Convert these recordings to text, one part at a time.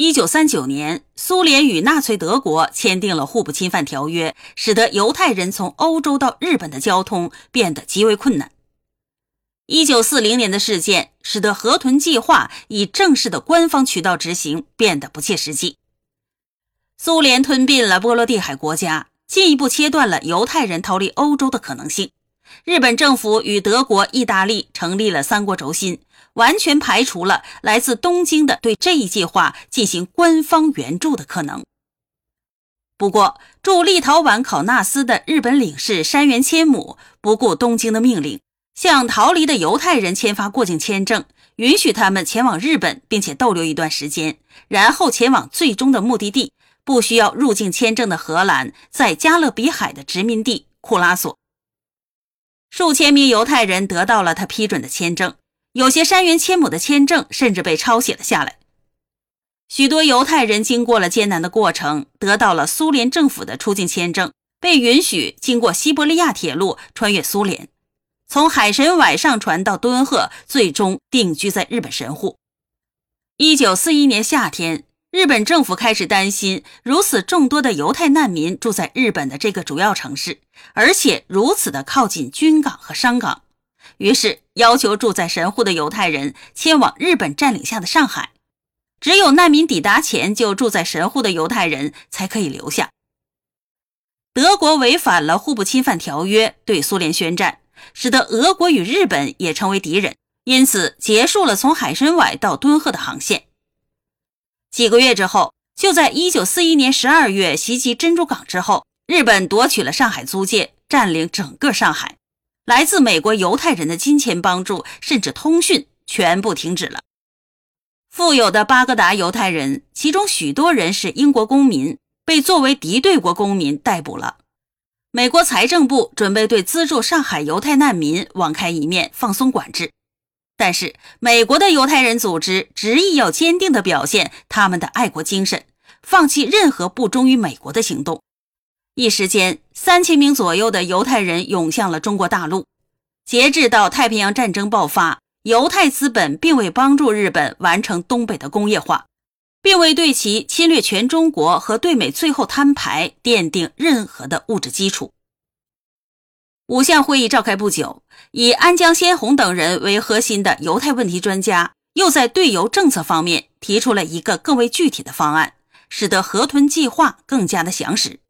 一九三九年，苏联与纳粹德国签订了互不侵犯条约，使得犹太人从欧洲到日本的交通变得极为困难。一九四零年的事件使得河豚计划以正式的官方渠道执行变得不切实际。苏联吞并了波罗的海国家，进一步切断了犹太人逃离欧洲的可能性。日本政府与德国、意大利成立了三国轴心。完全排除了来自东京的对这一计划进行官方援助的可能。不过，驻立陶宛考纳斯的日本领事山原千亩不顾东京的命令，向逃离的犹太人签发过境签证，允许他们前往日本，并且逗留一段时间，然后前往最终的目的地——不需要入境签证的荷兰在加勒比海的殖民地库拉索。数千名犹太人得到了他批准的签证。有些山原千亩的签证甚至被抄写了下来。许多犹太人经过了艰难的过程，得到了苏联政府的出境签证，被允许经过西伯利亚铁路穿越苏联，从海参崴上船到敦贺，最终定居在日本神户。一九四一年夏天，日本政府开始担心如此众多的犹太难民住在日本的这个主要城市，而且如此的靠近军港和商港。于是要求住在神户的犹太人迁往日本占领下的上海，只有难民抵达前就住在神户的犹太人才可以留下。德国违反了互不侵犯条约，对苏联宣战，使得俄国与日本也成为敌人，因此结束了从海参崴到敦贺的航线。几个月之后，就在1941年12月袭击珍珠港之后，日本夺取了上海租界，占领整个上海。来自美国犹太人的金钱帮助，甚至通讯全部停止了。富有的巴格达犹太人，其中许多人是英国公民，被作为敌对国公民逮捕了。美国财政部准备对资助上海犹太难民网开一面，放松管制，但是美国的犹太人组织执意要坚定地表现他们的爱国精神，放弃任何不忠于美国的行动。一时间，三千名左右的犹太人涌向了中国大陆。截至到太平洋战争爆发，犹太资本并未帮助日本完成东北的工业化，并未对其侵略全中国和对美最后摊牌奠定任何的物质基础。五项会议召开不久，以安江先红等人为核心的犹太问题专家，又在对犹政策方面提出了一个更为具体的方案，使得河豚计划更加的详实。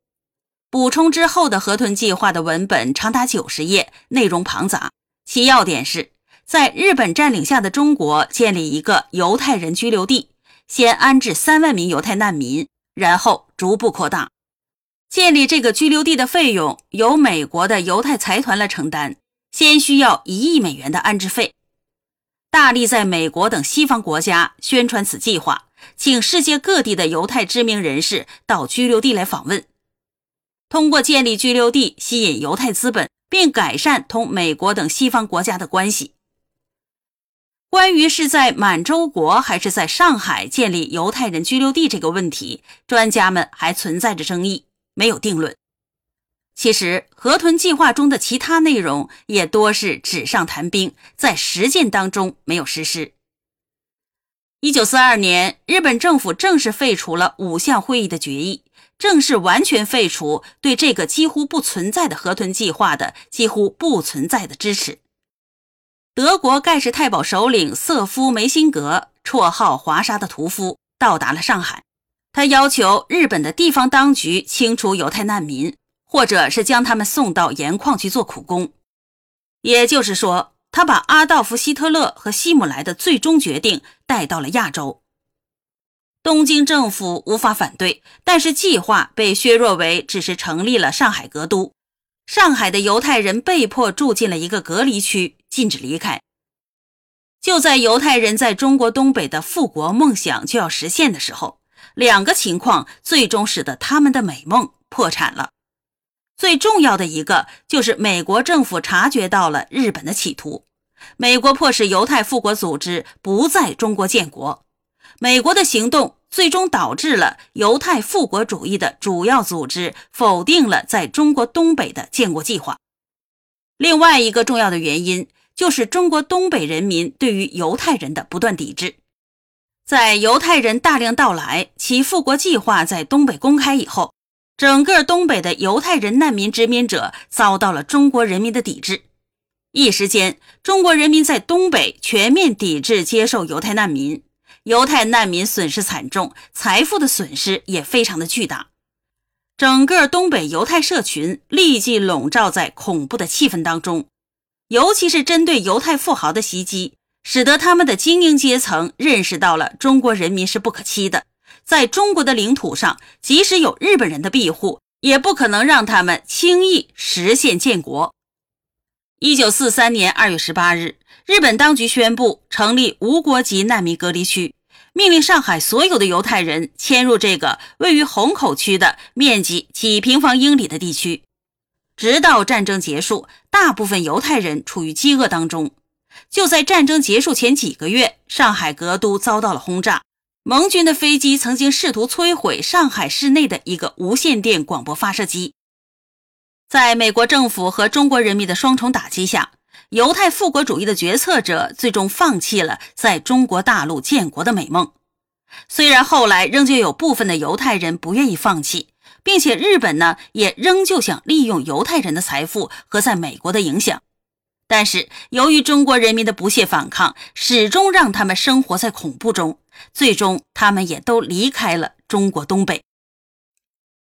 补充之后的河豚计划的文本长达九十页，内容庞杂。其要点是在日本占领下的中国建立一个犹太人居留地，先安置三万名犹太难民，然后逐步扩大。建立这个居留地的费用由美国的犹太财团来承担，先需要一亿美元的安置费。大力在美国等西方国家宣传此计划，请世界各地的犹太知名人士到居留地来访问。通过建立居留地，吸引犹太资本，并改善同美国等西方国家的关系。关于是在满洲国还是在上海建立犹太人居留地这个问题，专家们还存在着争议，没有定论。其实，河豚计划中的其他内容也多是纸上谈兵，在实践当中没有实施。一九四二年，日本政府正式废除了五项会议的决议。正式完全废除对这个几乎不存在的河豚计划的几乎不存在的支持。德国盖世太保首领瑟夫梅辛格，绰号华沙的屠夫，到达了上海。他要求日本的地方当局清除犹太难民，或者是将他们送到盐矿去做苦工。也就是说，他把阿道夫·希特勒和希姆莱的最终决定带到了亚洲。东京政府无法反对，但是计划被削弱为只是成立了上海格都。上海的犹太人被迫住进了一个隔离区，禁止离开。就在犹太人在中国东北的复国梦想就要实现的时候，两个情况最终使得他们的美梦破产了。最重要的一个就是美国政府察觉到了日本的企图，美国迫使犹太复国组织不在中国建国。美国的行动最终导致了犹太复国主义的主要组织否定了在中国东北的建国计划。另外一个重要的原因就是中国东北人民对于犹太人的不断抵制。在犹太人大量到来、其复国计划在东北公开以后，整个东北的犹太人难民殖民者遭到了中国人民的抵制。一时间，中国人民在东北全面抵制接受犹太难民，犹太难民损失惨重，财富的损失也非常的巨大。整个东北犹太社群立即笼罩在恐怖的气氛当中，尤其是针对犹太富豪的袭击。使得他们的精英阶层认识到了中国人民是不可欺的，在中国的领土上，即使有日本人的庇护，也不可能让他们轻易实现建国。一九四三年二月十八日，日本当局宣布成立无国籍难民隔离区，命令上海所有的犹太人迁入这个位于虹口区的面积几平方英里的地区。直到战争结束，大部分犹太人处于饥饿当中。就在战争结束前几个月，上海格都遭到了轰炸。盟军的飞机曾经试图摧毁上海市内的一个无线电广播发射机。在美国政府和中国人民的双重打击下，犹太复国主义的决策者最终放弃了在中国大陆建国的美梦。虽然后来仍旧有部分的犹太人不愿意放弃，并且日本呢也仍旧想利用犹太人的财富和在美国的影响。但是，由于中国人民的不懈反抗，始终让他们生活在恐怖中，最终他们也都离开了中国东北。